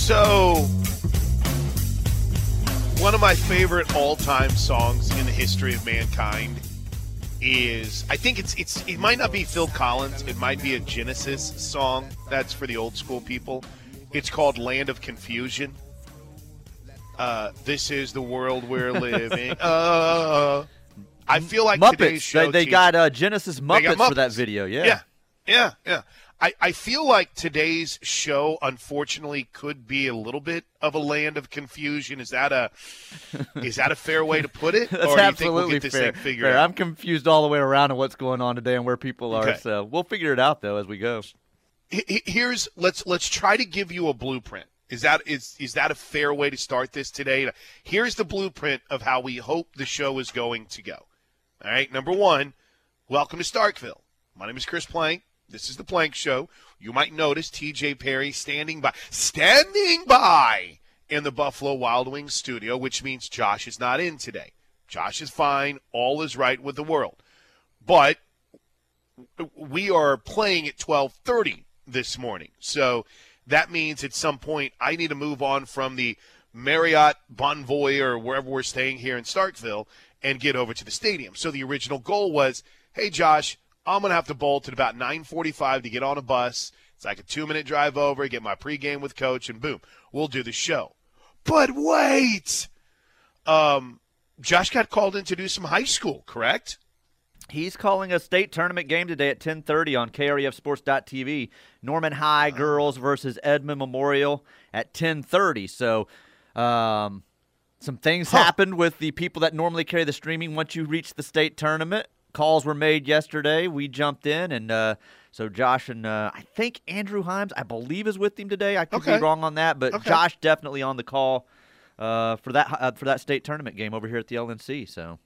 So, one of my favorite all-time songs in the history of mankind is I think it's it's it might not be Phil Collins, it might be a Genesis song. That's for the old school people. It's called Land of Confusion. Uh, this is the world we're living. Uh, I feel like today's Muppets. They, they got uh, Genesis Muppets, got for that video. Yeah. yeah, yeah, yeah. I, I feel like today's show, unfortunately, could be a little bit of a land of confusion. Is that a is that a fair way to put it, That's or do you think absolutely we'll get this fair. thing figured fair. out? I'm confused all the way around on what's going on today and where people are. Okay. So we'll figure it out though as we go. Here's let's let's try to give you a blueprint. Is that is is that a fair way to start this today? Here's the blueprint of how we hope the show is going to go. All right, number one, welcome to Starkville. My name is Chris Plank. This is the Plank Show. You might notice TJ Perry standing by, standing by in the Buffalo Wild Wings studio, which means Josh is not in today. Josh is fine. All is right with the world. But we are playing at 12:30 this morning. So that means at some point I need to move on from the Marriott Bonvoy or wherever we're staying here in Starkville and get over to the stadium. So the original goal was, hey Josh, I'm going to have to bolt at about 9:45 to get on a bus. It's like a 2-minute drive over, get my pregame with coach and boom, we'll do the show. But wait. Um Josh got called in to do some high school, correct? He's calling a state tournament game today at 10:30 on KREFSports.tv. Norman High girls versus Edmond Memorial at 10:30. So, um, some things Huh. happened with the people that normally carry the streaming once you reach the state tournament. Calls were made yesterday. We jumped in, and uh, so Josh and uh, I think Andrew Himes, I believe, is with him today. I could Okay. be wrong on that, but Okay. Josh definitely on the call uh, for that uh, for that state tournament game over here at the LNC. So.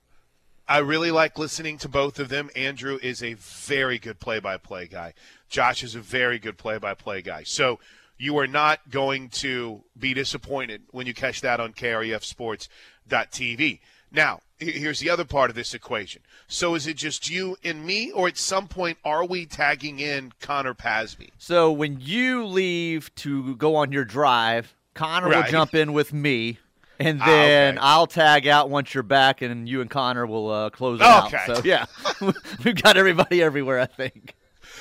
I really like listening to both of them. Andrew is a very good play by play guy. Josh is a very good play by play guy. So you are not going to be disappointed when you catch that on KREFSports.tv. Now, here's the other part of this equation. So is it just you and me, or at some point are we tagging in Connor Pasby? So when you leave to go on your drive, Connor will jump in with me, and Ah, then okay. I'll tag out once you're back, and you and Connor will uh, close it Okay. out. So yeah, we've got everybody everywhere. I think.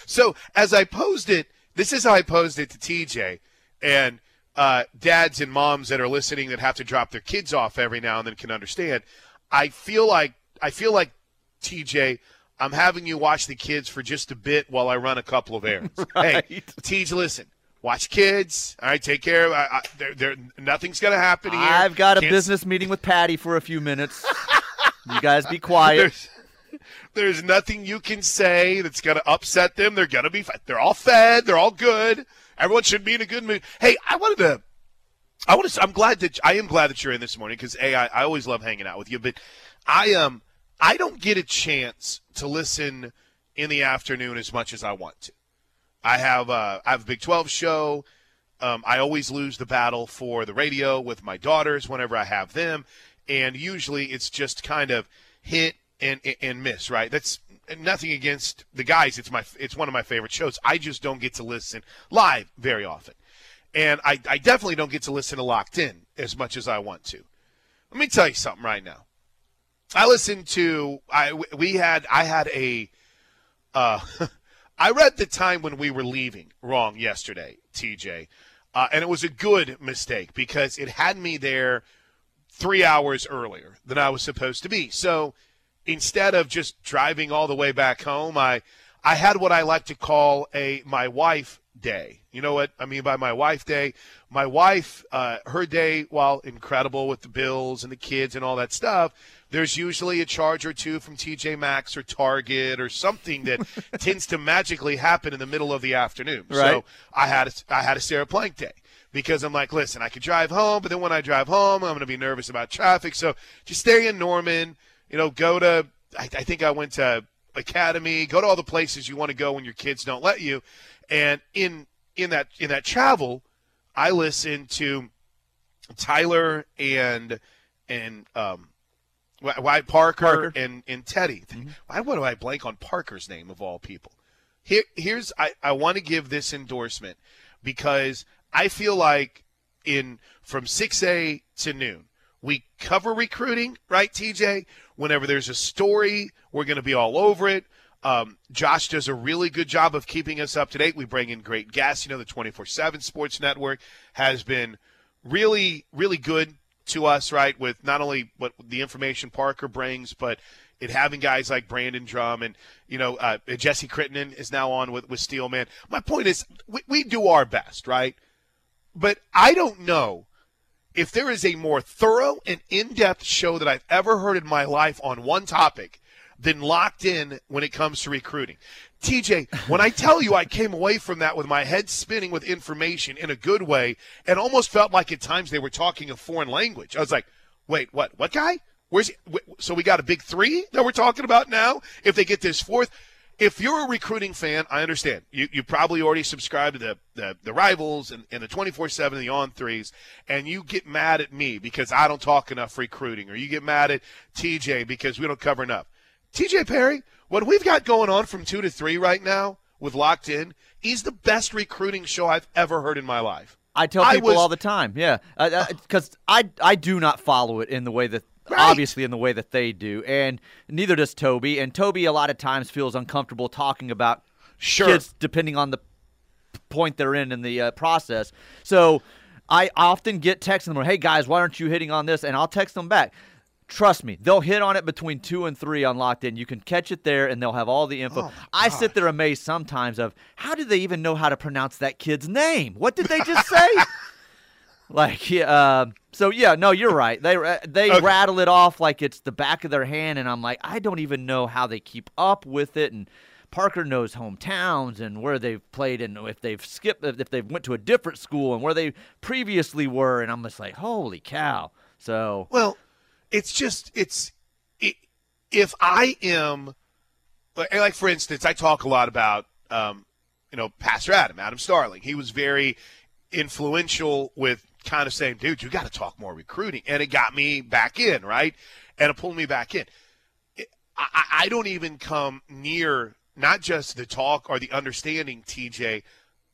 So as I posed it, this is how I posed it to TJ and uh, dads and moms that are listening that have to drop their kids off every now and then can understand. I feel like I feel like TJ. I'm having you watch the kids for just a bit while I run a couple of errands. Hey, Right. TJ, listen. Watch kids. All right, take care. of I, I, there, there, nothing's going to happen here. I've got a Can't- business meeting with Patty for a few minutes. you guys be quiet. There's, there's nothing you can say that's going to upset them. They're going to be. They're all fed. They're all good. Everyone should be in a good mood. Hey, I wanted to. I want to. I'm glad that I am glad that you're in this morning because a I, I always love hanging out with you, but I um I don't get a chance to listen in the afternoon as much as I want to. I have uh, I have a Big 12 show. Um, I always lose the battle for the radio with my daughters whenever I have them, and usually it's just kind of hit and and miss. Right? That's nothing against the guys. It's my it's one of my favorite shows. I just don't get to listen live very often, and I, I definitely don't get to listen to Locked In as much as I want to. Let me tell you something right now. I listened to I we had I had a uh, I read the time when we were leaving wrong yesterday, TJ, uh, and it was a good mistake because it had me there three hours earlier than I was supposed to be. So instead of just driving all the way back home, I I had what I like to call a my wife day. You know what I mean by my wife day? My wife, uh, her day, while incredible with the bills and the kids and all that stuff, there's usually a charge or two from TJ Maxx or Target or something that tends to magically happen in the middle of the afternoon. Right. So I had a, I had a Sarah Plank day because I'm like, listen, I could drive home, but then when I drive home, I'm going to be nervous about traffic. So just stay in Norman. You know, go to. I, I think I went to Academy. Go to all the places you want to go when your kids don't let you. And in in that in that travel, I listen to Tyler and and um, why why Parker, Parker. and and Teddy. Why would I blank on Parker's name of all people? Here here's I I want to give this endorsement because I feel like in from 6A to noon. We cover recruiting, right, TJ? Whenever there's a story, we're going to be all over it. Um, Josh does a really good job of keeping us up to date. We bring in great guests. You know, the 24 7 Sports Network has been really, really good to us, right? With not only what the information Parker brings, but it having guys like Brandon Drumm and you know uh, Jesse Crittenden is now on with with Steelman. My point is, we, we do our best, right? But I don't know if there is a more thorough and in-depth show that I've ever heard in my life on one topic than locked in when it comes to recruiting. TJ, when I tell you I came away from that with my head spinning with information in a good way and almost felt like at times they were talking a foreign language. I was like, wait, what? What guy? Where's he? So we got a big three that we're talking about now. If they get this fourth, if you're a recruiting fan, I understand. You, you probably already subscribe to the, the, the rivals and, and the 24 7 and the on threes, and you get mad at me because I don't talk enough recruiting, or you get mad at TJ because we don't cover enough. TJ Perry, what we've got going on from two to three right now with Locked In, he's the best recruiting show I've ever heard in my life. I tell people I was, all the time, yeah, because uh, uh, I I do not follow it in the way that Right. Obviously, in the way that they do, and neither does Toby. And Toby, a lot of times, feels uncomfortable talking about sure. kids depending on the point they're in in the uh, process. So I often get texts them, "Hey guys, why aren't you hitting on this?" And I'll text them back. Trust me, they'll hit on it between two and three on locked in. You can catch it there, and they'll have all the info. Oh I sit there amazed sometimes of how do they even know how to pronounce that kid's name? What did they just say? like, yeah. Uh, so yeah, no, you're right. They they okay. rattle it off like it's the back of their hand, and I'm like, I don't even know how they keep up with it. And Parker knows hometowns and where they've played, and if they've skipped, if they've went to a different school, and where they previously were. And I'm just like, holy cow! So well, it's just it's it, if I am like for instance, I talk a lot about um, you know Pastor Adam, Adam Starling. He was very influential with kind of saying, dude, you got to talk more recruiting. And it got me back in, right? And it pulled me back in. I, I don't even come near not just the talk or the understanding, TJ,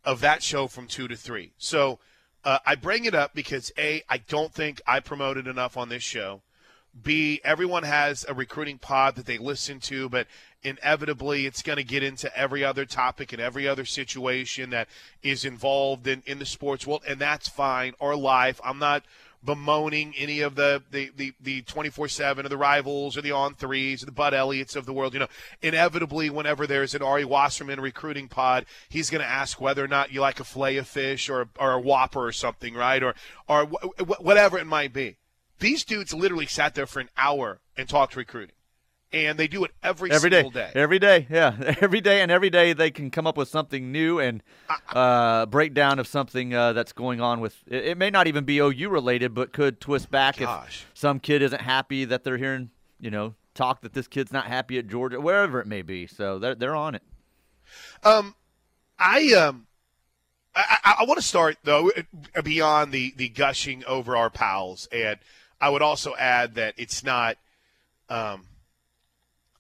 of that show from two to three. So uh, I bring it up because, A, I don't think I promoted enough on this show. B, everyone has a recruiting pod that they listen to, but inevitably it's going to get into every other topic and every other situation that is involved in, in the sports world, and that's fine, or life. I'm not bemoaning any of the the the, the 24/7 or the rivals or the on threes or the Bud Elliott's of the world. You know, inevitably, whenever there's an Ari Wasserman recruiting pod, he's going to ask whether or not you like a fillet of fish or or a Whopper or something, right? Or or whatever it might be. These dudes literally sat there for an hour and talked recruiting. And they do it every, every single day. day. Every day, yeah. Every day, and every day they can come up with something new and uh, breakdown of something uh, that's going on with. It, it, may not even be OU related, but could twist back Gosh. if some kid isn't happy that they're hearing, you know, talk that this kid's not happy at Georgia, wherever it may be. So they're they're on it. Um, I um, I, I, I want to start though beyond the the gushing over our pals and I would also add that it's not. Um,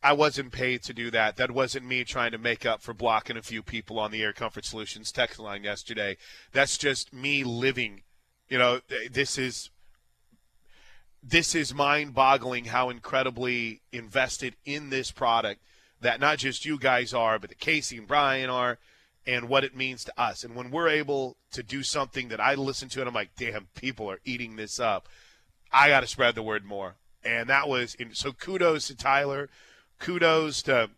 I wasn't paid to do that. That wasn't me trying to make up for blocking a few people on the Air Comfort Solutions text line yesterday. That's just me living. You know, this is this is mind-boggling how incredibly invested in this product that not just you guys are, but that Casey and Brian are, and what it means to us. And when we're able to do something that I listen to, and I'm like, damn, people are eating this up I got to spread the word more. And that was so. Kudos to Tyler. Kudos to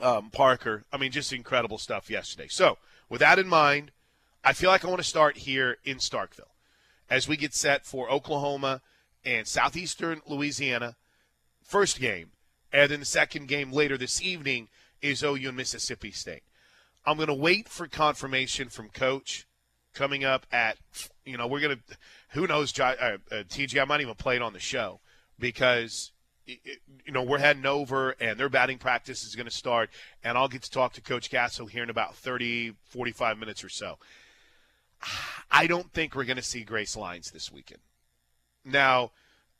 um, Parker. I mean, just incredible stuff yesterday. So, with that in mind, I feel like I want to start here in Starkville as we get set for Oklahoma and Southeastern Louisiana first game, and then the second game later this evening is OU and Mississippi State. I'm going to wait for confirmation from Coach coming up at you know we're going to who knows, uh, uh, TJ, I might even play it on the show because it, you know we're heading over and their batting practice is going to start, and I'll get to talk to Coach Gasso here in about 30, 45 minutes or so. I don't think we're going to see Grace Lyons this weekend. Now,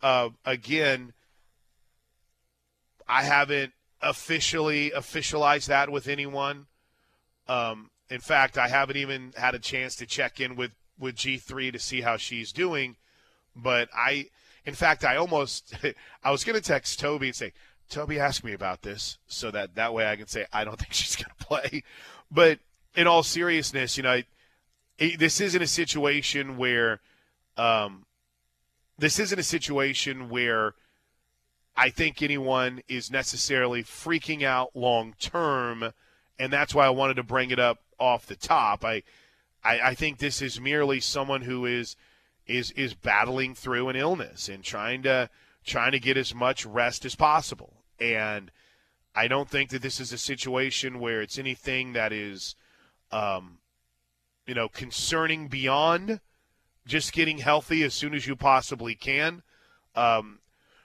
uh, again, I haven't officially officialized that with anyone. Um, in fact, I haven't even had a chance to check in with with G3 to see how she's doing. But I, in fact, I almost, I was going to text Toby and say, Toby asked me about this so that that way I can say, I don't think she's going to play. But in all seriousness, you know, it, this isn't a situation where, um, this isn't a situation where I think anyone is necessarily freaking out long term, and that's why I wanted to bring it up off the top. I, I, I think this is merely someone who is is is battling through an illness and trying to trying to get as much rest as possible. And I don't think that this is a situation where it's anything that is, um, you know, concerning beyond just getting healthy as soon as you possibly can. Um,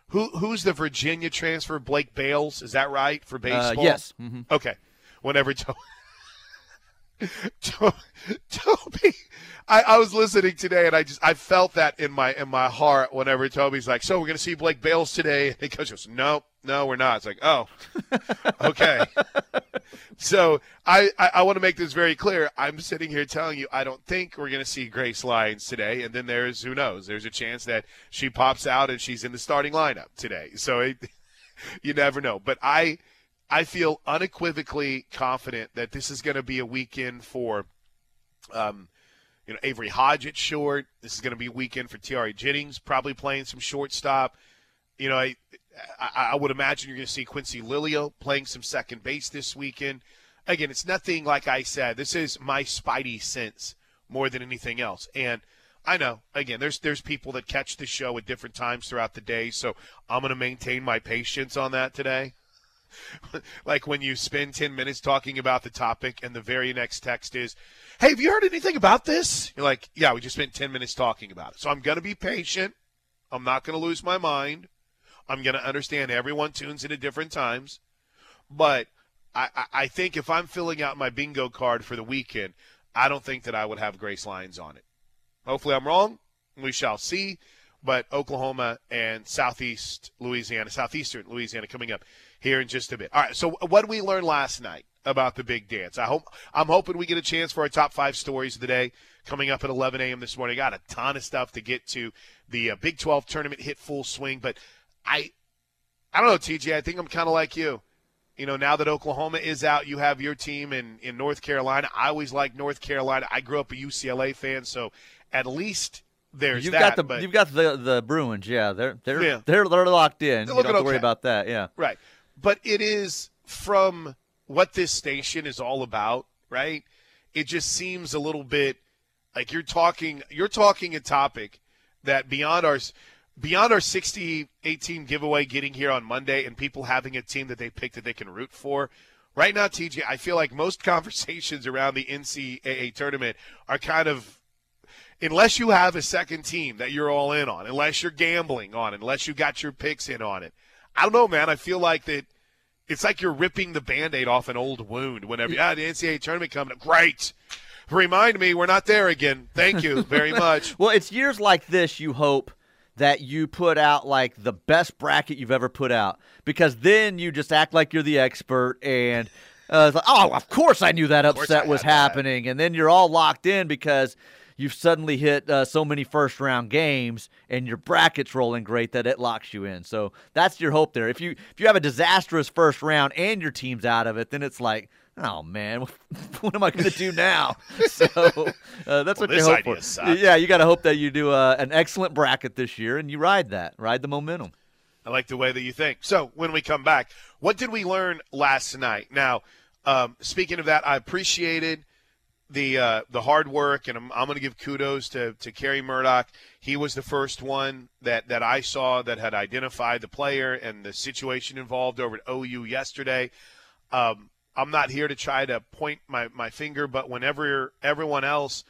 who who's the Virginia transfer? Blake Bales, is that right for Uh, baseball? yes. hmm Okay. Whenever Toby, I, I was listening today, and I just I felt that in my in my heart whenever Toby's like, "So we're going to see Blake Bales today," and he goes, "No, no, we're not." It's like, "Oh, okay." so I I, I want to make this very clear. I'm sitting here telling you I don't think we're going to see Grace Lyons today, and then there's who knows? There's a chance that she pops out and she's in the starting lineup today. So it, you never know. But I I feel unequivocally confident that this is going to be a weekend for, um, you know, Avery Hodge at short. This is going to be a weekend for Tiare Jennings, probably playing some shortstop. You know, I, I, I would imagine you're going to see Quincy Lilio playing some second base this weekend. Again, it's nothing like I said. This is my spidey sense more than anything else. And I know, again, there's there's people that catch the show at different times throughout the day, so I'm going to maintain my patience on that today like when you spend 10 minutes talking about the topic and the very next text is, Hey, have you heard anything about this? You're like, Yeah, we just spent 10 minutes talking about it. So I'm going to be patient. I'm not going to lose my mind. I'm going to understand everyone tunes in at different times. But I, I, I think if I'm filling out my bingo card for the weekend, I don't think that I would have Grace Lyons on it. Hopefully I'm wrong. We shall see. But Oklahoma and Southeast Louisiana, Southeastern Louisiana coming up here in just a bit. All right. So what did we learn last night about the big dance? I hope I'm hoping we get a chance for our top five stories of the day coming up at 11 a.m. this morning. Got a ton of stuff to get to. The uh, Big 12 tournament hit full swing, but I, I don't know, TJ. I think I'm kind of like you. You know, now that Oklahoma is out, you have your team in, in North Carolina. I always like North Carolina. I grew up a UCLA fan, so at least there's You've that. got the but, you've got the the Bruins. Yeah, they're they're Yeah. they're they're locked in. They're you don't have to worry okay. about that. Yeah. Right. But it is from what this station is all about, right? It just seems a little bit like you're talking you're talking a topic that beyond our beyond our 60-18 giveaway getting here on Monday and people having a team that they pick that they can root for. Right now, TJ, I feel like most conversations around the NCAA tournament are kind of unless you have a second team that you're all in on, unless you're gambling on, unless you got your picks in on it. I don't know, man. I feel like that it's like you're ripping the band-aid off an old wound whenever yeah, the NCAA tournament coming up. Great. Remind me we're not there again. Thank you very much. Well, it's years like this you hope that you put out like the best bracket you've ever put out because then you just act like you're the expert and uh, it's like, oh, of course I knew that upset was had that." happening, and then you're all locked in because you've suddenly hit uh, so many first round games and your bracket's rolling great that it locks you in. So that's your hope there. If you if you have a disastrous first round and your team's out of it, then it's like. Oh man, what am I going to do now? So uh, that's Well, what you hope for. sucks. Yeah, you got to hope that you do uh, an excellent bracket this year and you ride that, ride the momentum. I like the way that you think. So when we come back, what did we learn last night? Now, um, speaking of that, I appreciated the uh, the hard work, and I'm, I'm going to give kudos to to Kerry Murdoch. He was the first one that that I saw that had identified the player and the situation involved over at OU yesterday. Um, I'm not here to try to point my, my finger, but whenever everyone else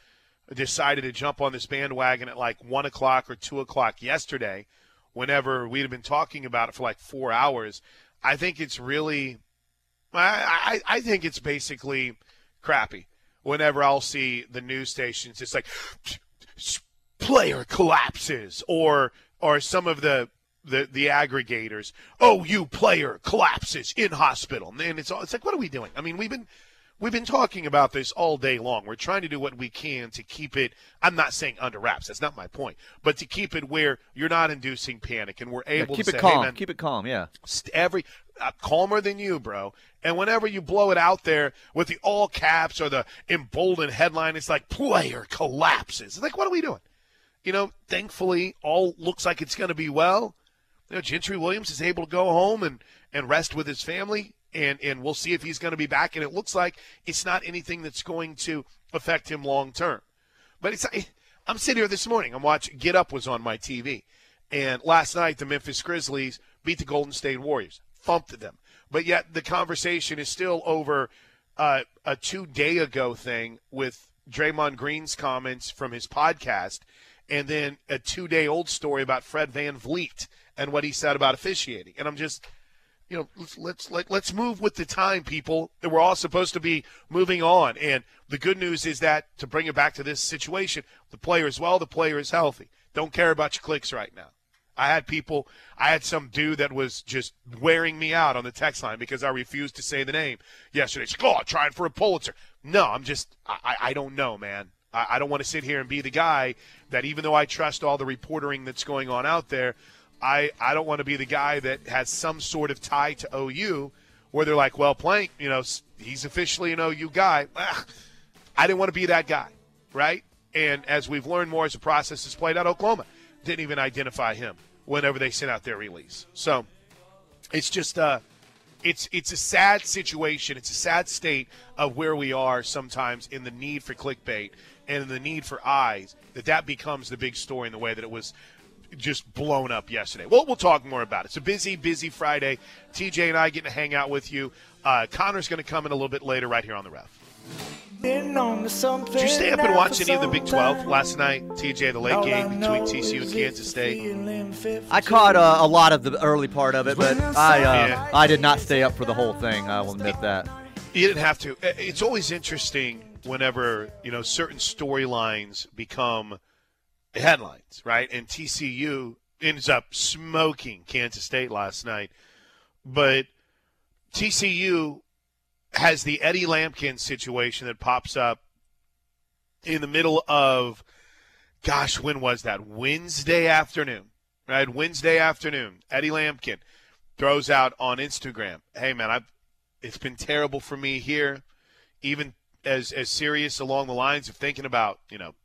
decided to jump on this bandwagon at like one o'clock or two o'clock yesterday, whenever we'd have been talking about it for like four hours, I think it's really, I, I, I think it's basically crappy. Whenever I'll see the news stations, it's like player collapses, or or some of the the, the aggregators. Oh, you player collapses in hospital, and it's all, it's like, what are we doing? I mean, we've been we've been talking about this all day long. We're trying to do what we can to keep it. I'm not saying under wraps. That's not my point. But to keep it where you're not inducing panic, and we're able yeah, keep to it say, calm. hey, man, keep it calm. Yeah. every uh, calmer than you, bro. And whenever you blow it out there with the all caps or the emboldened headline, it's like player collapses. It's like, what are we doing? You know, thankfully, all looks like it's going to be well. You know, Gentry Williams is able to go home and, and rest with his family, and, and we'll see if he's going to be back. And it looks like it's not anything that's going to affect him long term. But it's I'm sitting here this morning. I'm watching Get Up was on my TV, and last night the Memphis Grizzlies beat the Golden State Warriors, thumped them. But yet the conversation is still over uh, a two day ago thing with Draymond Green's comments from his podcast, and then a two day old story about Fred Van VanVleet and what he said about officiating. And I'm just, you know, let's let's let, let's move with the time, people. That we're all supposed to be moving on. And the good news is that to bring it back to this situation, the player is well, the player is healthy. Don't care about your clicks right now. I had people, I had some dude that was just wearing me out on the text line because I refused to say the name yesterday. Like, oh, trying for a Pulitzer. No, I'm just, I, I don't know, man. I, I don't want to sit here and be the guy that even though I trust all the reporting that's going on out there, I, I don't want to be the guy that has some sort of tie to OU where they're like, well, Plank, you know, he's officially an OU guy. I didn't want to be that guy, right? And as we've learned more as the process has played out, Oklahoma didn't even identify him whenever they sent out their release. So it's just uh it's it's a sad situation. It's a sad state of where we are sometimes in the need for clickbait and the need for eyes that that becomes the big story in the way that it was just blown up yesterday. Well, we'll talk more about it. It's a busy, busy Friday. TJ and I getting to hang out with you. Uh, Connor's going to come in a little bit later right here on the ref. Did you stay up and watch any of the Big 12 last night, TJ, the late game between TCU and Kansas State? I caught uh, a lot of the early part of it, but I uh, yeah. I did not stay up for the whole thing. I will admit that. You didn't have to. It's always interesting whenever you know certain storylines become headlines, right? And TCU ends up smoking Kansas State last night, but TCU has the Eddie Lampkin situation that pops up in the middle of, gosh, when was that? Wednesday afternoon, right? Wednesday afternoon. Eddie Lampkin throws out on Instagram, "Hey man, I've it's been terrible for me here, even as as serious along the lines of thinking about you know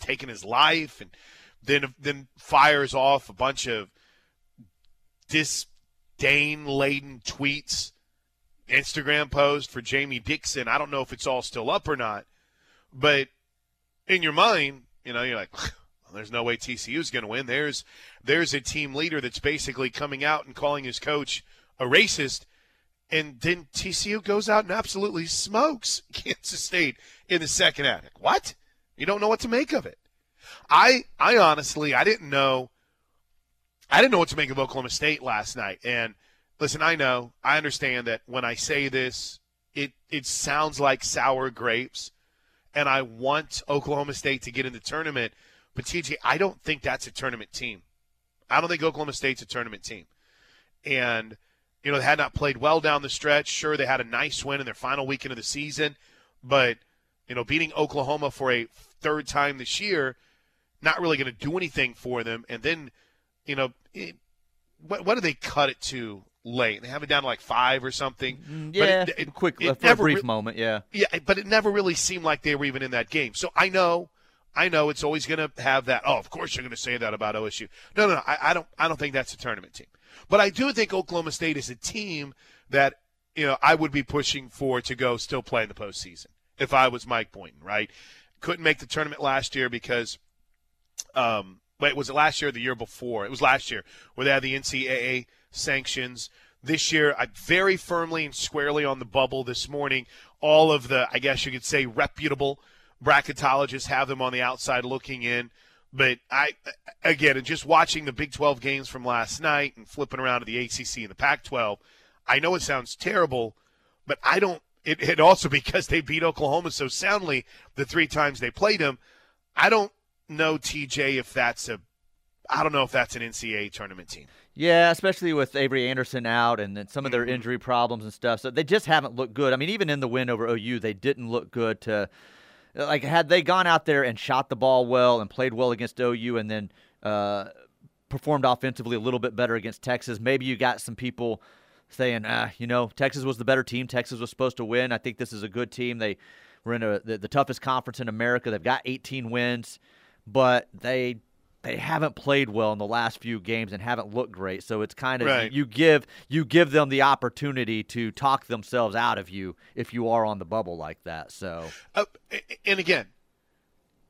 taking his life, and then then fires off a bunch of disdain laden tweets." Instagram post for Jamie Dixon. I don't know if it's all still up or not, but in your mind, you know, you're like, there's no way TCU is going to win. There's there's a team leader that's basically coming out and calling his coach a racist, and then TCU goes out and absolutely smokes Kansas State in the second half. What? You don't know what to make of it. I I honestly I didn't know I didn't know what to make of Oklahoma State last night, and listen, I know, I understand that when I say this, it it sounds like sour grapes, and I want Oklahoma State to get in the tournament. But TJ, I don't think that's a tournament team. I don't think Oklahoma State's a tournament team, and you know they had not played well down the stretch. Sure, they had a nice win in their final weekend of the season, but you know beating Oklahoma for a third time this year, not really going to do anything for them. And then, you know, it, what, what do they cut it to late. They have it down to like five or something. Mm, yeah, it, it, quick it for a brief re- moment. Yeah, yeah, but it never really seemed like they were even in that game. So I know, I know it's always going to have that. Oh, of course you're going to say that about OSU. No, no, no. I, I don't. I don't think that's a tournament team. But I do think Oklahoma State is a team that you know I would be pushing for to go still play in the postseason if I was Mike Boynton. Right? Couldn't make the tournament last year because. Um, wait, was it last year or the year before? It was last year where they had the NCAA sanctions. This year, I'm very firmly and squarely on the bubble this morning. All of the, I guess you could say, reputable bracketologists have them on the outside looking in. But I, again, just watching the Big 12 games from last night and flipping around to the ACC and the Pac 12, I know it sounds terrible, but I don't. It, it also because they beat Oklahoma so soundly the three times they played them. I don't know, TJ, if that's a I don't know if that's an NCAA tournament team. Yeah, especially with Avery Anderson out and then some of their Mm-hmm. injury problems and stuff. So they just haven't looked good. I mean, even in the win over OU, they didn't look good to like had they gone out there and shot the ball well and played well against OU and then uh, performed offensively a little bit better against Texas, maybe you got some people saying, ah, you know, Texas was the better team. Texas was supposed to win. I think this is a good team. They were in a, the, the toughest conference in America. They've got 18 wins, but they they haven't played well in the last few games and haven't looked great. So it's kind of Right. you give you give them the opportunity to talk themselves out of you if you are on the bubble like that. So Uh, and again,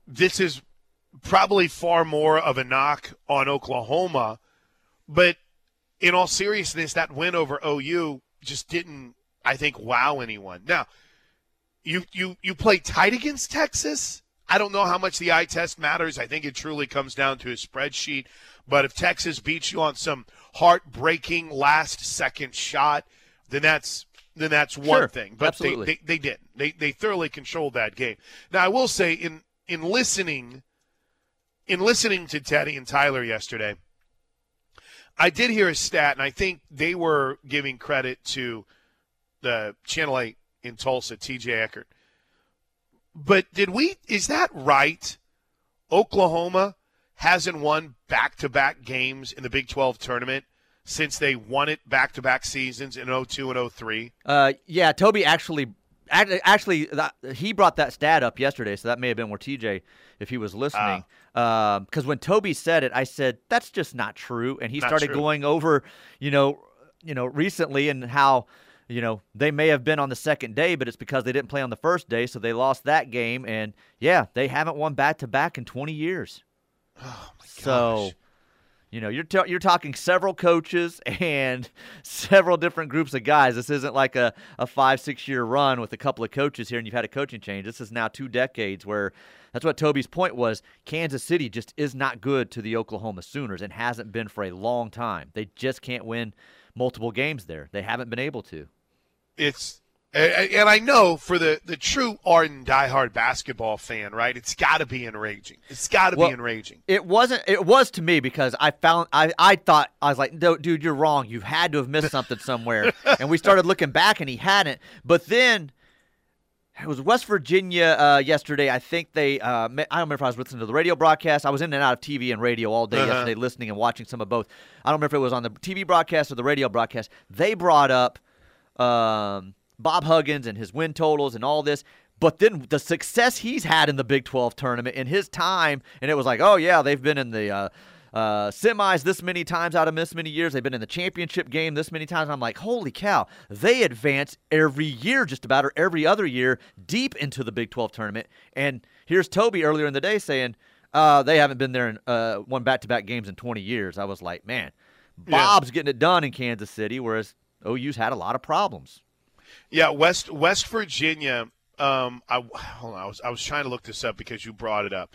this is probably far more of a knock on Oklahoma, but in all seriousness, that win over OU just didn't, I think, wow anyone. Now, you you you play tight against Texas. I don't know how much the eye test matters. I think it truly comes down to a spreadsheet. But if Texas beats you on some heartbreaking last second shot, then that's then that's one Sure. thing. But they, they they didn't. They they thoroughly controlled that game. Now I will say in in listening in listening to Teddy and Tyler yesterday, I did hear a stat, and I think they were giving credit to the Channel 8 in Tulsa, TJ Eckert. But did we, is that right? Oklahoma hasn't won back to back games in the Big 12 tournament since they won it back to back seasons in 02 and 03. Uh, yeah, Toby actually, actually, that, he brought that stat up yesterday, so that may have been where TJ, if he was listening, Um, because when Toby said it, I said that's just not true, and he Not started true. going over, you know, you know, recently and how. You know, they may have been on the second day, but it's because they didn't play on the first day, so they lost that game. And yeah, they haven't won back to back in 20 years. Oh, my So, gosh. You know, you're ta- you're talking several coaches and several different groups of guys. This isn't like a, a five six year run with a couple of coaches here and you've had a coaching change. This is now two decades where that's what Toby's point was. Kansas City just is not good to the Oklahoma Sooners and hasn't been for a long time. They just can't win multiple games there. They haven't been able to. it's and and I know for the the true ardent diehard basketball fan, right? It's got to be enraging. It's got to Well, be enraging. It wasn't. It was to me because I found. I, I thought I was like, "No, dude, you're wrong. You had to have missed something somewhere. and we started looking back, and he hadn't. But then it was West Virginia uh, yesterday. I think they. Uh, I don't remember if I was listening to the radio broadcast. I was in and out of TV and radio all day Uh-huh. yesterday, listening and watching some of both. I don't remember if it was on the TV broadcast or the radio broadcast. They brought up um, Bob Huggins and his win totals and all this. But then the success he's had in the Big 12 tournament in his time, and it was like, oh, yeah, they've been in the uh, uh, semis this many times out of this many years. They've been in the championship game this many times. I'm like, holy cow, they advance every year, just about, or every other year, deep into the Big 12 tournament. And here's Toby earlier in the day saying, uh, they haven't been there in uh, one back to back games in 20 years. I was like, man, Yeah. Bob's getting it done in Kansas City, whereas OU's had a lot of problems. Yeah, West West Virginia. Um, I hold on. I was I was trying to look this up because you brought it up.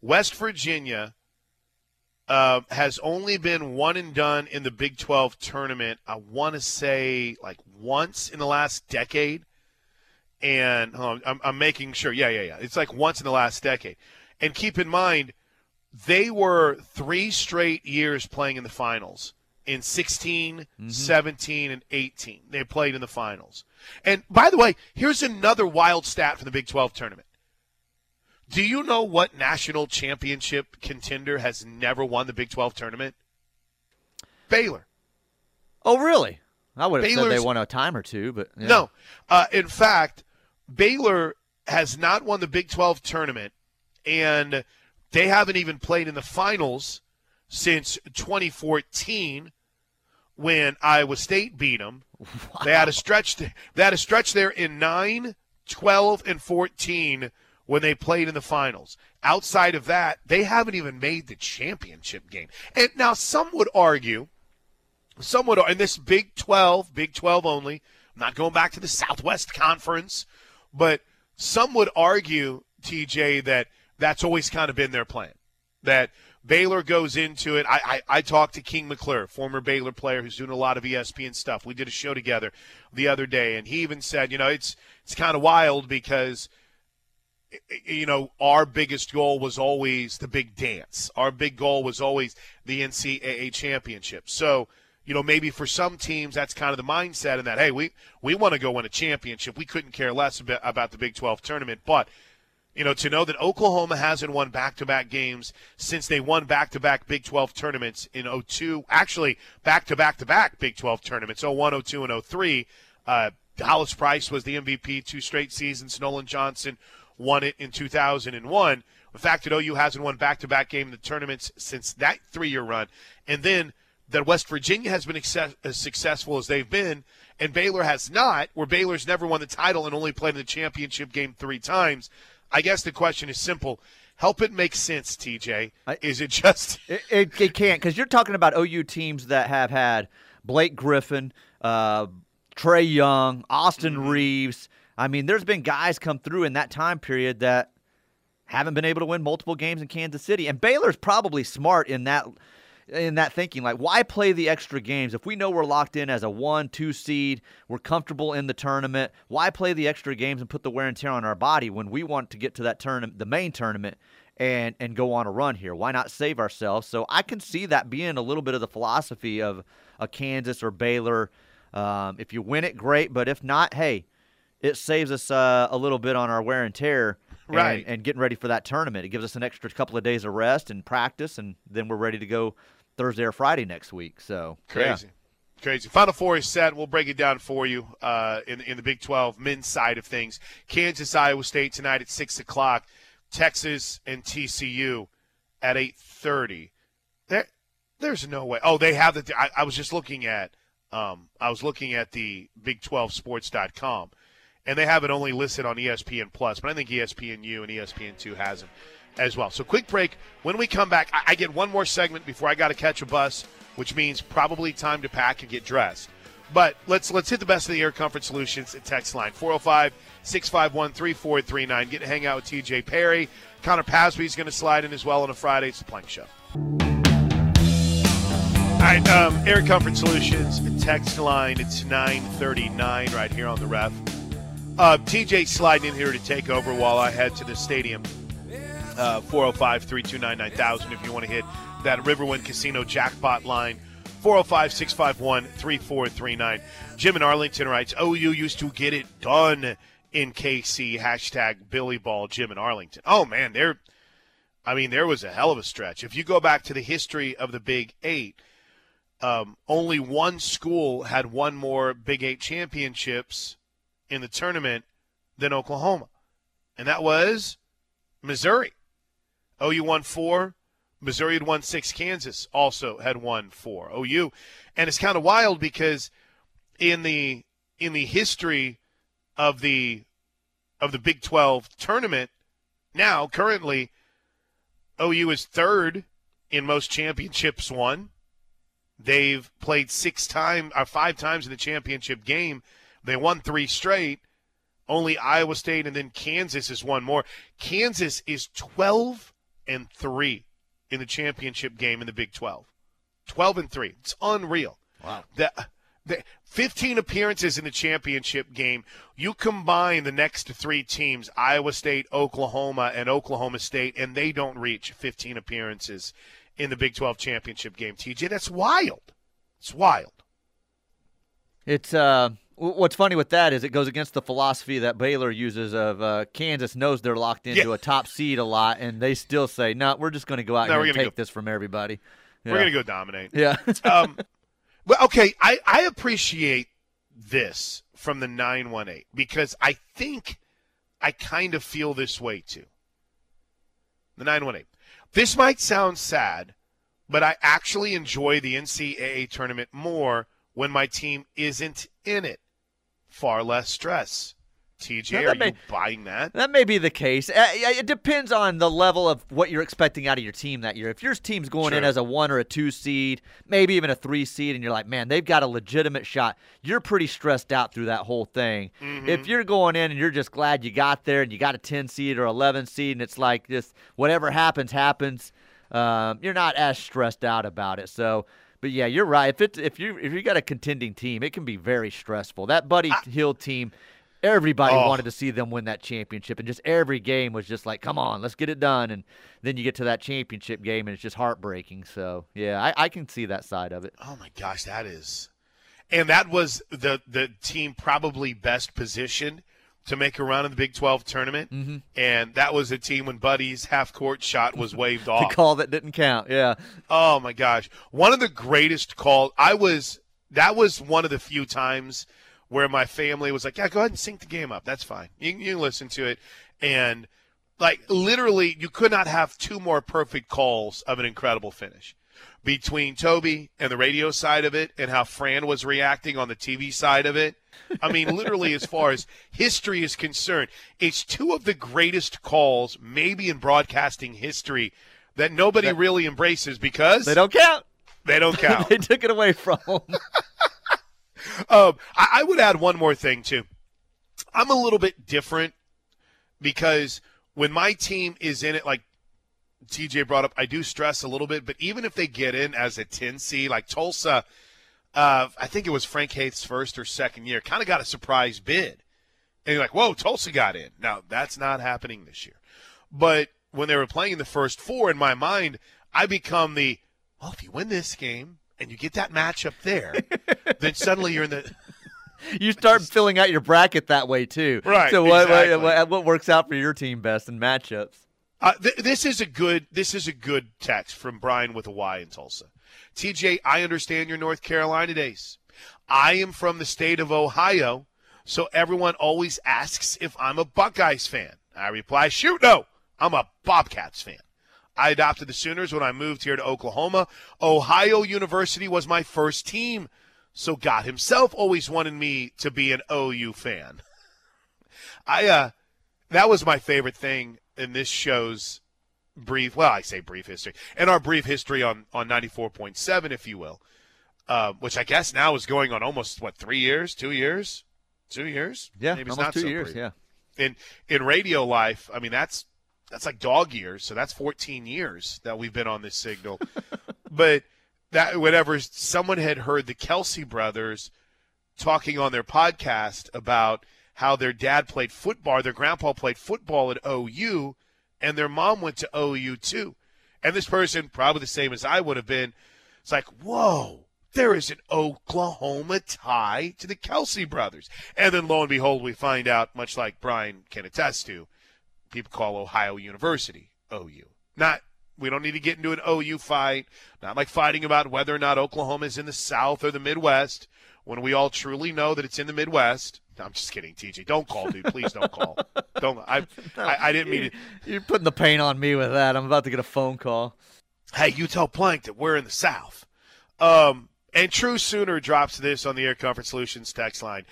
West Virginia uh, has only been one and done in the Big Twelve tournament. I want to say like once in the last decade. And hold on, I'm, I'm making sure. Yeah, yeah, yeah. It's like once in the last decade. And keep in mind, they were three straight years playing in the finals in 16, 17, and 18. They played in the finals. And by the way, here's another wild stat from the Big 12 tournament. Do you know what national championship contender has never won the Big 12 tournament? Baylor. Oh, really? I would have said they won a time or two, but yeah. No. Uh, in fact, Baylor has not won the Big 12 tournament, and they haven't even played in the finals since 2014 when Iowa State beat them. They had a stretch. They had a stretch there in 9, 12, and 14 when they played in the finals. Outside of that, they haven't even made the championship game. And now some would argue some would, in this Big 12, Big 12 only, I'm not going back to the Southwest Conference, but some would argue, TJ, that that's always kind of been their plan. That Baylor goes into it. I, I, I talked to King McClure, former Baylor player who's doing a lot of ESPN stuff. We did a show together the other day, and he even said, you know, it's it's kind of wild because you know, our biggest goal was always the big dance. Our big goal was always the NCAA championship. So, you know, maybe for some teams that's kind of the mindset in that hey, we we want to go win a championship. We couldn't care less about the Big 12 tournament, but you know, to know that Oklahoma hasn't won back-to-back games since they won back-to-back Big 12 tournaments in 02, actually back-to-back-to-back Big 12 tournaments, 01, 02, and 03. Uh, Hollis Price was the MVP two straight seasons. Nolan Johnson won it in 2001. The fact that OU hasn't won back-to-back game in the tournaments since that three-year run, and then that West Virginia has been as successful as they've been, and Baylor has not, where Baylor's never won the title and only played in the championship game three times. I guess the question is simple. Help it make sense, TJ. Is it just. It, it, it can't, because you're talking about OU teams that have had Blake Griffin, uh, Trae Young, Austin mm-hmm. Reaves. I mean, there's been guys come through in that time period that haven't been able to win multiple games in Kansas City. And Baylor's probably smart in that in that thinking like why play the extra games? If we know we're locked in as a one two seed we're comfortable in the tournament why play the extra games and put the wear and tear on our body when we want to get to that tournament the main tournament and and go on a run here? Why not save ourselves? So i can see that being a little bit of the philosophy of a kansas or baylor. Um, if you win it great but if not hey it saves us uh, a little bit on our wear and tear right. and, and, getting ready for that tournament. It gives us an extra couple of days of rest and practice, and then we're ready to go Thursday or Friday next week. So crazy. Yeah. Crazy. Final four is set. We'll break it down for you uh, in in the Big 12 men's side of things. Kansas, Iowa State tonight at six o'clock. Texas and TCU at eight thirty. There, there's no way. Oh, they have the. I, I was just looking at. Um, I was looking at the Big12Sports.com, and they have it only listed on ESPN Plus, but I think ESPNU and ESPN2 has them as well. So, quick break. When we come back, I, I get one more segment before I got to catch a bus, which means probably time to pack and get dressed. But let's let's hit the best of the Air Comfort Solutions at text line 405 651 3439. Get to hang out with TJ Perry. Connor Pasby is going to slide in as well on a Friday. It's the Plank Show. All right, um, Air Comfort Solutions text line. It's 939 right here on the ref. Uh, TJ sliding in here to take over while I head to the stadium uh, 405 329 9000 if you want to hit that Riverwind Casino jackpot line. 405 651 3439. Jim in Arlington writes OU used to get it done in KC. Hashtag Billy Ball Jim in Arlington. Oh, man, there. I mean, there was a hell of a stretch. If you go back to the history of the Big Eight, um, only one school had one more Big Eight championships in the tournament than Oklahoma, and that was Missouri. OU won four. Missouri had won six. Kansas also had won four. OU, and it's kind of wild because in the in the history of the of the Big 12 tournament, now currently OU is third in most championships won. They've played six times or uh, five times in the championship game. They won three straight. Only Iowa State and then Kansas is one more. Kansas is 12 and three in the championship game in the Big 12. 12 and three. It's unreal. Wow. The, the 15 appearances in the championship game. You combine the next three teams, Iowa State, Oklahoma, and Oklahoma State, and they don't reach 15 appearances in the Big 12 championship game. TJ, that's wild. It's wild. It's uh What's funny with that is it goes against the philosophy that Baylor uses of uh, Kansas knows they're locked into yeah. a top seed a lot, and they still say, "No, we're just going to go out no, here and take go. this from everybody." Yeah. We're going to go dominate. Yeah. um, well, okay, I, I appreciate this from the 918 because I think I kind of feel this way too. The 918. This might sound sad, but I actually enjoy the NCAA tournament more when my team isn't in it far less stress. TJ, are may, you buying that? That may be the case. Uh, it depends on the level of what you're expecting out of your team that year. If your team's going True. in as a one or a two seed, maybe even a three seed, and you're like, man, they've got a legitimate shot, you're pretty stressed out through that whole thing. Mm-hmm. If you're going in and you're just glad you got there and you got a 10 seed or 11 seed, and it's like just whatever happens, happens, um, you're not as stressed out about it. So but yeah, you're right. If it's if you if you got a contending team, it can be very stressful. That Buddy I, Hield team, Everybody Oh. wanted to see them win that championship, and just every game was just like, "Come on, let's get it done." And then you get to that championship game, and it's just heartbreaking. So yeah, I, I can see that side of it. Oh my gosh, that is, and that was the the team probably best positioned to make a run in the Big Twelve tournament, mm-hmm. and that was a team when Buddy's half court shot was waved off. The call that didn't count. Yeah, Oh my gosh, one of the greatest calls. I was that was one of the few times where my family was like, "Yeah, go ahead and sync the game up. That's fine. You, you can listen to it." And like literally, you could not have two more perfect calls of an incredible finish between Toby and the radio side of it, and how Fran was reacting on the TV side of it. I mean, literally, as far as history is concerned, it's two of the greatest calls, maybe in broadcasting history, that nobody That- really embraces because they don't count. they don't count. they took it away from them. um, I, I would add one more thing too. I'm a little bit different because when my team is in it, like TJ brought up, I do stress a little bit. But even if they get in as a 10 seed, like Tulsa, uh, I think it was Frank Haith's first or second year, kind of got a surprise bid. And you're like, whoa, Tulsa got in. Now, that's not happening this year. But when they were playing the first four, in my mind, I become the, well, if you win this game and you get that matchup there, then suddenly you're in the. you start filling out your bracket that way too. Right, So what, exactly. what, what what works out for your team best in matchups? Uh, th- this is a good. This is a good text from Brian with a Y in Tulsa. TJ, I understand your North Carolina days. I am from the state of Ohio, so everyone always asks if I'm a Buckeyes fan. I reply, shoot, no, I'm a Bobcats fan. I adopted the Sooners when I moved here to Oklahoma. Ohio University was my first team, so God himself always wanted me to be an OU fan. I uh that was my favorite thing in this show's brief well, I say brief history. In our brief history on on 94.7 if you will. Uh, which I guess now is going on almost what 3 years, 2 years? 2 years? Yeah, Maybe it's almost not two so years. brief Yeah. in in radio life, I mean that's that's like dog years, so that's 14 years that we've been on this signal. but that whatever someone had heard the Kelce brothers talking on their podcast about how their dad played football, their grandpa played football at OU, and their mom went to OU too. And this person, probably the same as I would have been, it's like, whoa, there is an Oklahoma tie to the Kelce brothers. And then lo and behold, we find out, much like Brian can attest to, people call Ohio University OU. Not we don't need to get into an OU fight, not like fighting about whether or not Oklahoma is in the South or the Midwest, when we all truly know that it's in the Midwest. No, I'm just kidding, TJ. Don't call, dude. Please don't call. Don't. I, I, I didn't mean to. You're putting the pain on me with that. I'm about to get a phone call. hey, you tell Plank that we're in the South. Um, and True Sooner drops this on the Air Comfort Solutions text line.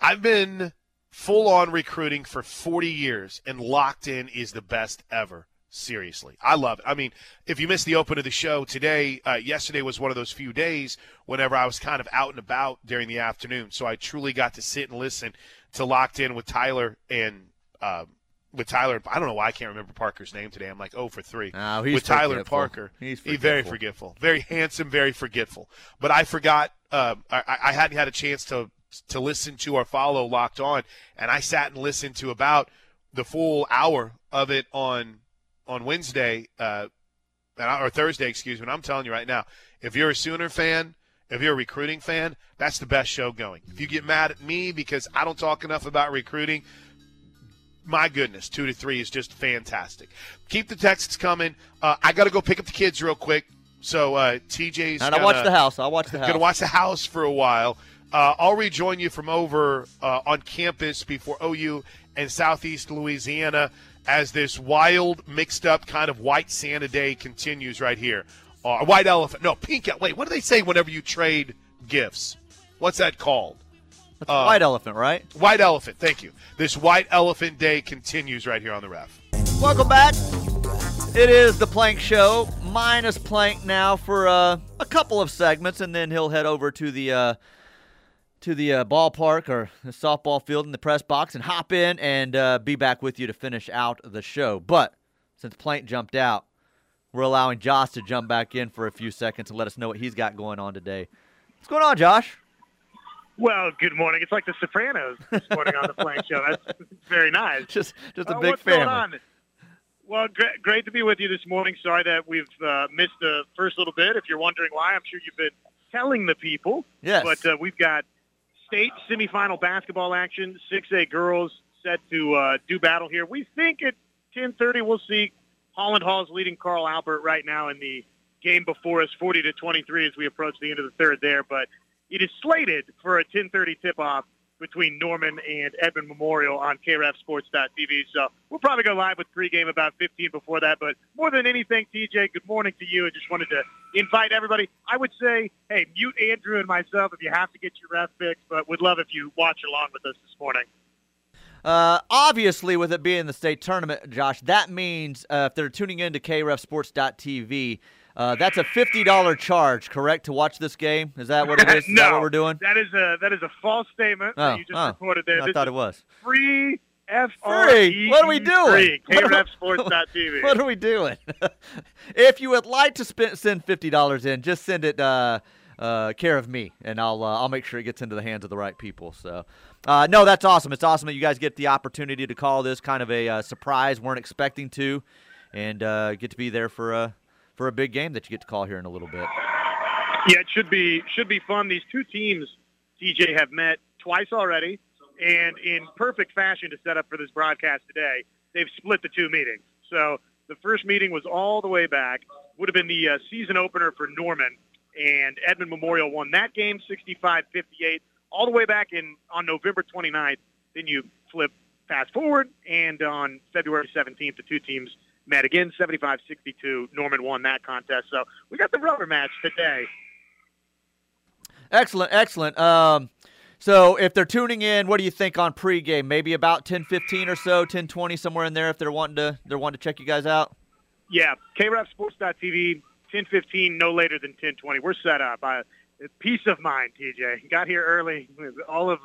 I've been full on recruiting for 40 years, and Locked In is the best ever. Seriously, I love it. I mean, if you missed the open of the show today, uh, yesterday was one of those few days whenever I was kind of out and about during the afternoon. So I truly got to sit and listen to Locked In with Tyler and uh, with Tyler. I don't know why I can't remember Parker's name today. I'm like, oh for three Oh, he's with Tyler. Parker. He's He very forgetful. forgetful, very handsome, very forgetful. But I forgot. Uh, I, I hadn't had a chance to to listen to or follow Locked On, and I sat and listened to about the full hour of it on on Wednesday uh, or Thursday, excuse me. And I'm telling you right now, if you're a Sooner fan, if you're a recruiting fan, that's the best show going. If you get mad at me because I don't talk enough about recruiting, my goodness, two to three is just fantastic. Keep the texts coming. Uh, I got to go pick up the kids real quick. So uh, TJ's And I watch the house. I'll watch the house. gonna watch the house for a while. Uh, I'll rejoin you from over uh, on campus before OU and Southeast Louisiana as this wild, mixed up kind of white Santa day continues right here. Uh, white elephant, no pink. Wait, what do they say whenever you trade gifts? What's that called? That's a white elephant, right? White elephant. Thank you. This white elephant day continues right here on the ref. Welcome back. It is the Plank Show, minus Plank now for uh, a couple of segments, and then he'll head over to the uh, to the uh, ballpark or the softball field in the press box and hop in and uh, be back with you to finish out the show. But since Plank jumped out, we're allowing Josh to jump back in for a few seconds and let us know what he's got going on today. What's going on, Josh? Well, good morning. It's like The Sopranos this morning on the Plank Show. That's very nice. Just, just a Uh, big what's family. going on? Well, great, great to be with you this morning. Sorry that we've uh, missed the first little bit. If you're wondering why, I'm sure you've been telling the people. Yes. But uh, we've got state semifinal basketball action. 6A girls set to uh, do battle here. We think at 10:30 we'll see Holland Hall's leading Carl Albert right now in the game before us, 40 to 23 as we approach the end of the third there. But it is slated for a 10:30 tip-off between Norman and Edmond Memorial on KREFSports.tv. So we'll probably go live with pregame about 15 before that. But more than anything, TJ, good morning to you. I just wanted to invite everybody. I would say, hey, mute Andrew and myself if you have to get your ref fix, but would love if you watch along with us this morning. Uh, obviously, with it being the state tournament, Josh, that means uh, if they're tuning in to KRefSports.tv, uh, that's a fifty dollar charge, correct, to watch this game? Is that what it is? Is no, that what we're doing? That is a that is a false statement Oh, that you just oh. reported there. I this thought it was. free. F Free? What are we doing? Free. What are we- What are we doing? if you would like to spend, send fifty dollars in, just send it uh, uh, care of me, and I'll uh, I'll make sure it gets into the hands of the right people. So, uh, no, that's awesome. It's awesome that you guys get the opportunity to call this kind of a uh, surprise. weren't expecting to, and uh, get to be there for a for a big game that you get to call here in a little bit. Yeah, it should be should be fun. These two teams, TJ, have met twice already, and in perfect fashion to set up for this broadcast today, they've split the two meetings. So the first meeting was all the way back, would have been the uh, season opener for Norman, and Edmond Memorial won that game 65-58, all the way back in on November 29th. Then you flip fast forward, and on February 17th, the two teams met again, 75-62. Norman won that contest. So we got the rubber match today. Excellent, excellent. Um, so if they're tuning in, what do you think on pregame? Maybe about ten fifteen or so, ten twenty somewhere in there. If they're wanting to, they're wanting to check you guys out. Yeah, KREFSports.tv, 10:15, no later than 10:20. We're set up. Uh, peace of mind, TJ. Got here early. All of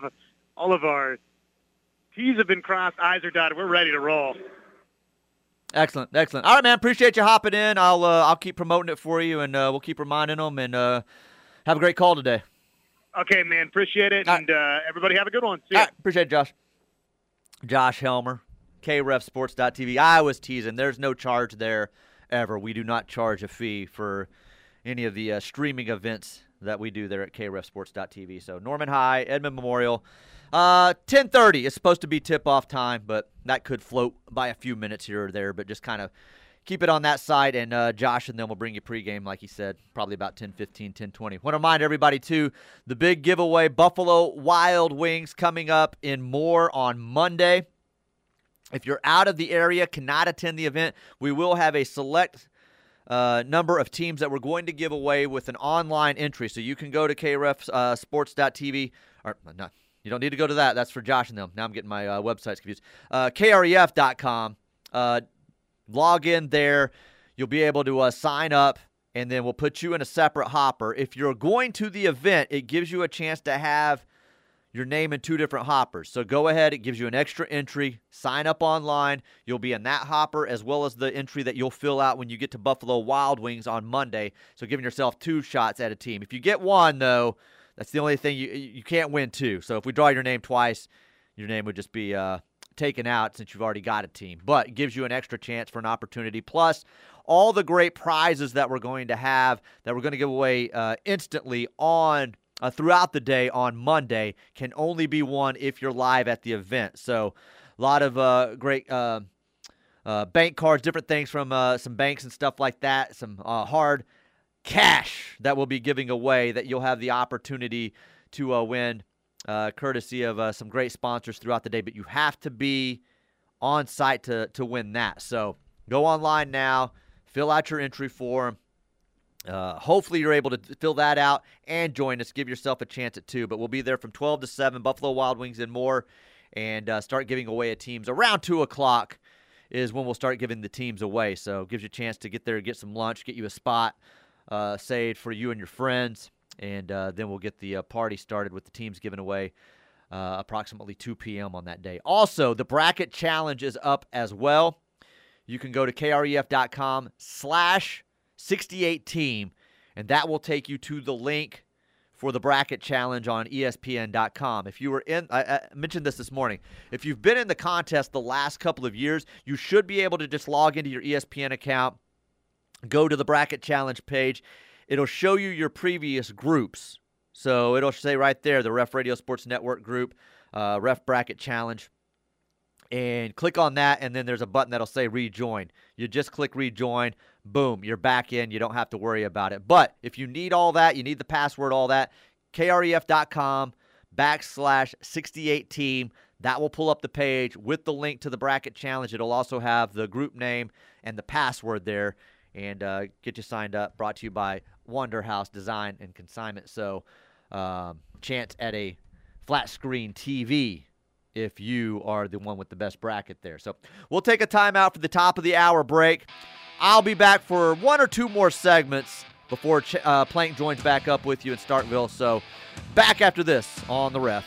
all of our T's have been crossed, I's are dotted. We're ready to roll. Excellent, excellent. All right, man. Appreciate you hopping in. I'll uh, I'll keep promoting it for you, and uh, we'll keep reminding them. And uh, have a great call today. Okay, man. Appreciate it, All right. and uh, everybody have a good one. See right, appreciate it, Josh. Josh Helmer, KRefSports.tv. I was teasing. There's no charge there ever. We do not charge a fee for any of the uh, streaming events that we do there at KRefSports.tv. So Norman High, Edmond Memorial. Uh, 10:30 is supposed to be tip-off time, but that could float by a few minutes here or there. But just kind of keep it on that side, and uh, Josh and then we'll bring you pregame, like he said, probably about 10, 15, 10, 20. Want to remind everybody, too, the big giveaway Buffalo Wild Wings coming up in more on Monday. If you're out of the area, cannot attend the event, we will have a select uh, number of teams that we're going to give away with an online entry. So you can go to krefsports.tv, or uh, not. You don't need to go to that. That's for Josh and them. Now I'm getting my uh, websites confused. Uh, kref.com. Uh, log in there. You'll be able to uh, sign up, and then we'll put you in a separate hopper. If you're going to the event, it gives you a chance to have your name in two different hoppers. So go ahead, it gives you an extra entry. Sign up online. You'll be in that hopper as well as the entry that you'll fill out when you get to Buffalo Wild Wings on Monday. So giving yourself two shots at a team. If you get one, though, that's the only thing you you can't win two. So if we draw your name twice, your name would just be uh, taken out since you've already got a team. But it gives you an extra chance for an opportunity. Plus, all the great prizes that we're going to have that we're going to give away uh, instantly on uh, throughout the day on Monday can only be won if you're live at the event. So, a lot of uh, great. Uh, uh, bank cards, different things from uh, some banks and stuff like that, some uh, hard cash that we'll be giving away that you'll have the opportunity to uh, win, uh, courtesy of uh, some great sponsors throughout the day. But you have to be on site to to win that. So go online now, fill out your entry form. Uh, hopefully you're able to fill that out and join us. Give yourself a chance at two. But we'll be there from 12 to 7, Buffalo Wild Wings and more, and uh, start giving away at teams around 2 o'clock is when we'll start giving the teams away. So gives you a chance to get there, get some lunch, get you a spot uh, saved for you and your friends, and uh, then we'll get the uh, party started with the teams giving away uh, approximately 2 p.m. on that day. Also, the bracket challenge is up as well. You can go to kref.com slash 68 team, and that will take you to the link for the bracket challenge on ESPN.com. If you were in, I, I mentioned this this morning. If you've been in the contest the last couple of years, you should be able to just log into your ESPN account, go to the bracket challenge page. It'll show you your previous groups. So it'll say right there the Ref Radio Sports Network group, uh, Ref Bracket Challenge. And click on that and then there's a button that'll say rejoin. You just click rejoin boom you're back in. You don't have to worry about it. But if you need all that you need the password all that kref.com backslash 68 team. That will pull up the page with the link to the bracket challenge. It'll also have the group name and the password there and uh, get you signed up brought to you by wonder house design and consignment so um, chance at a flat screen tv if you are the one with the best bracket there. So we'll take a timeout for the top of the hour break. I'll be back for one or two more segments before Ch- uh, Plank joins back up with you in Starkville. So back after this on the ref.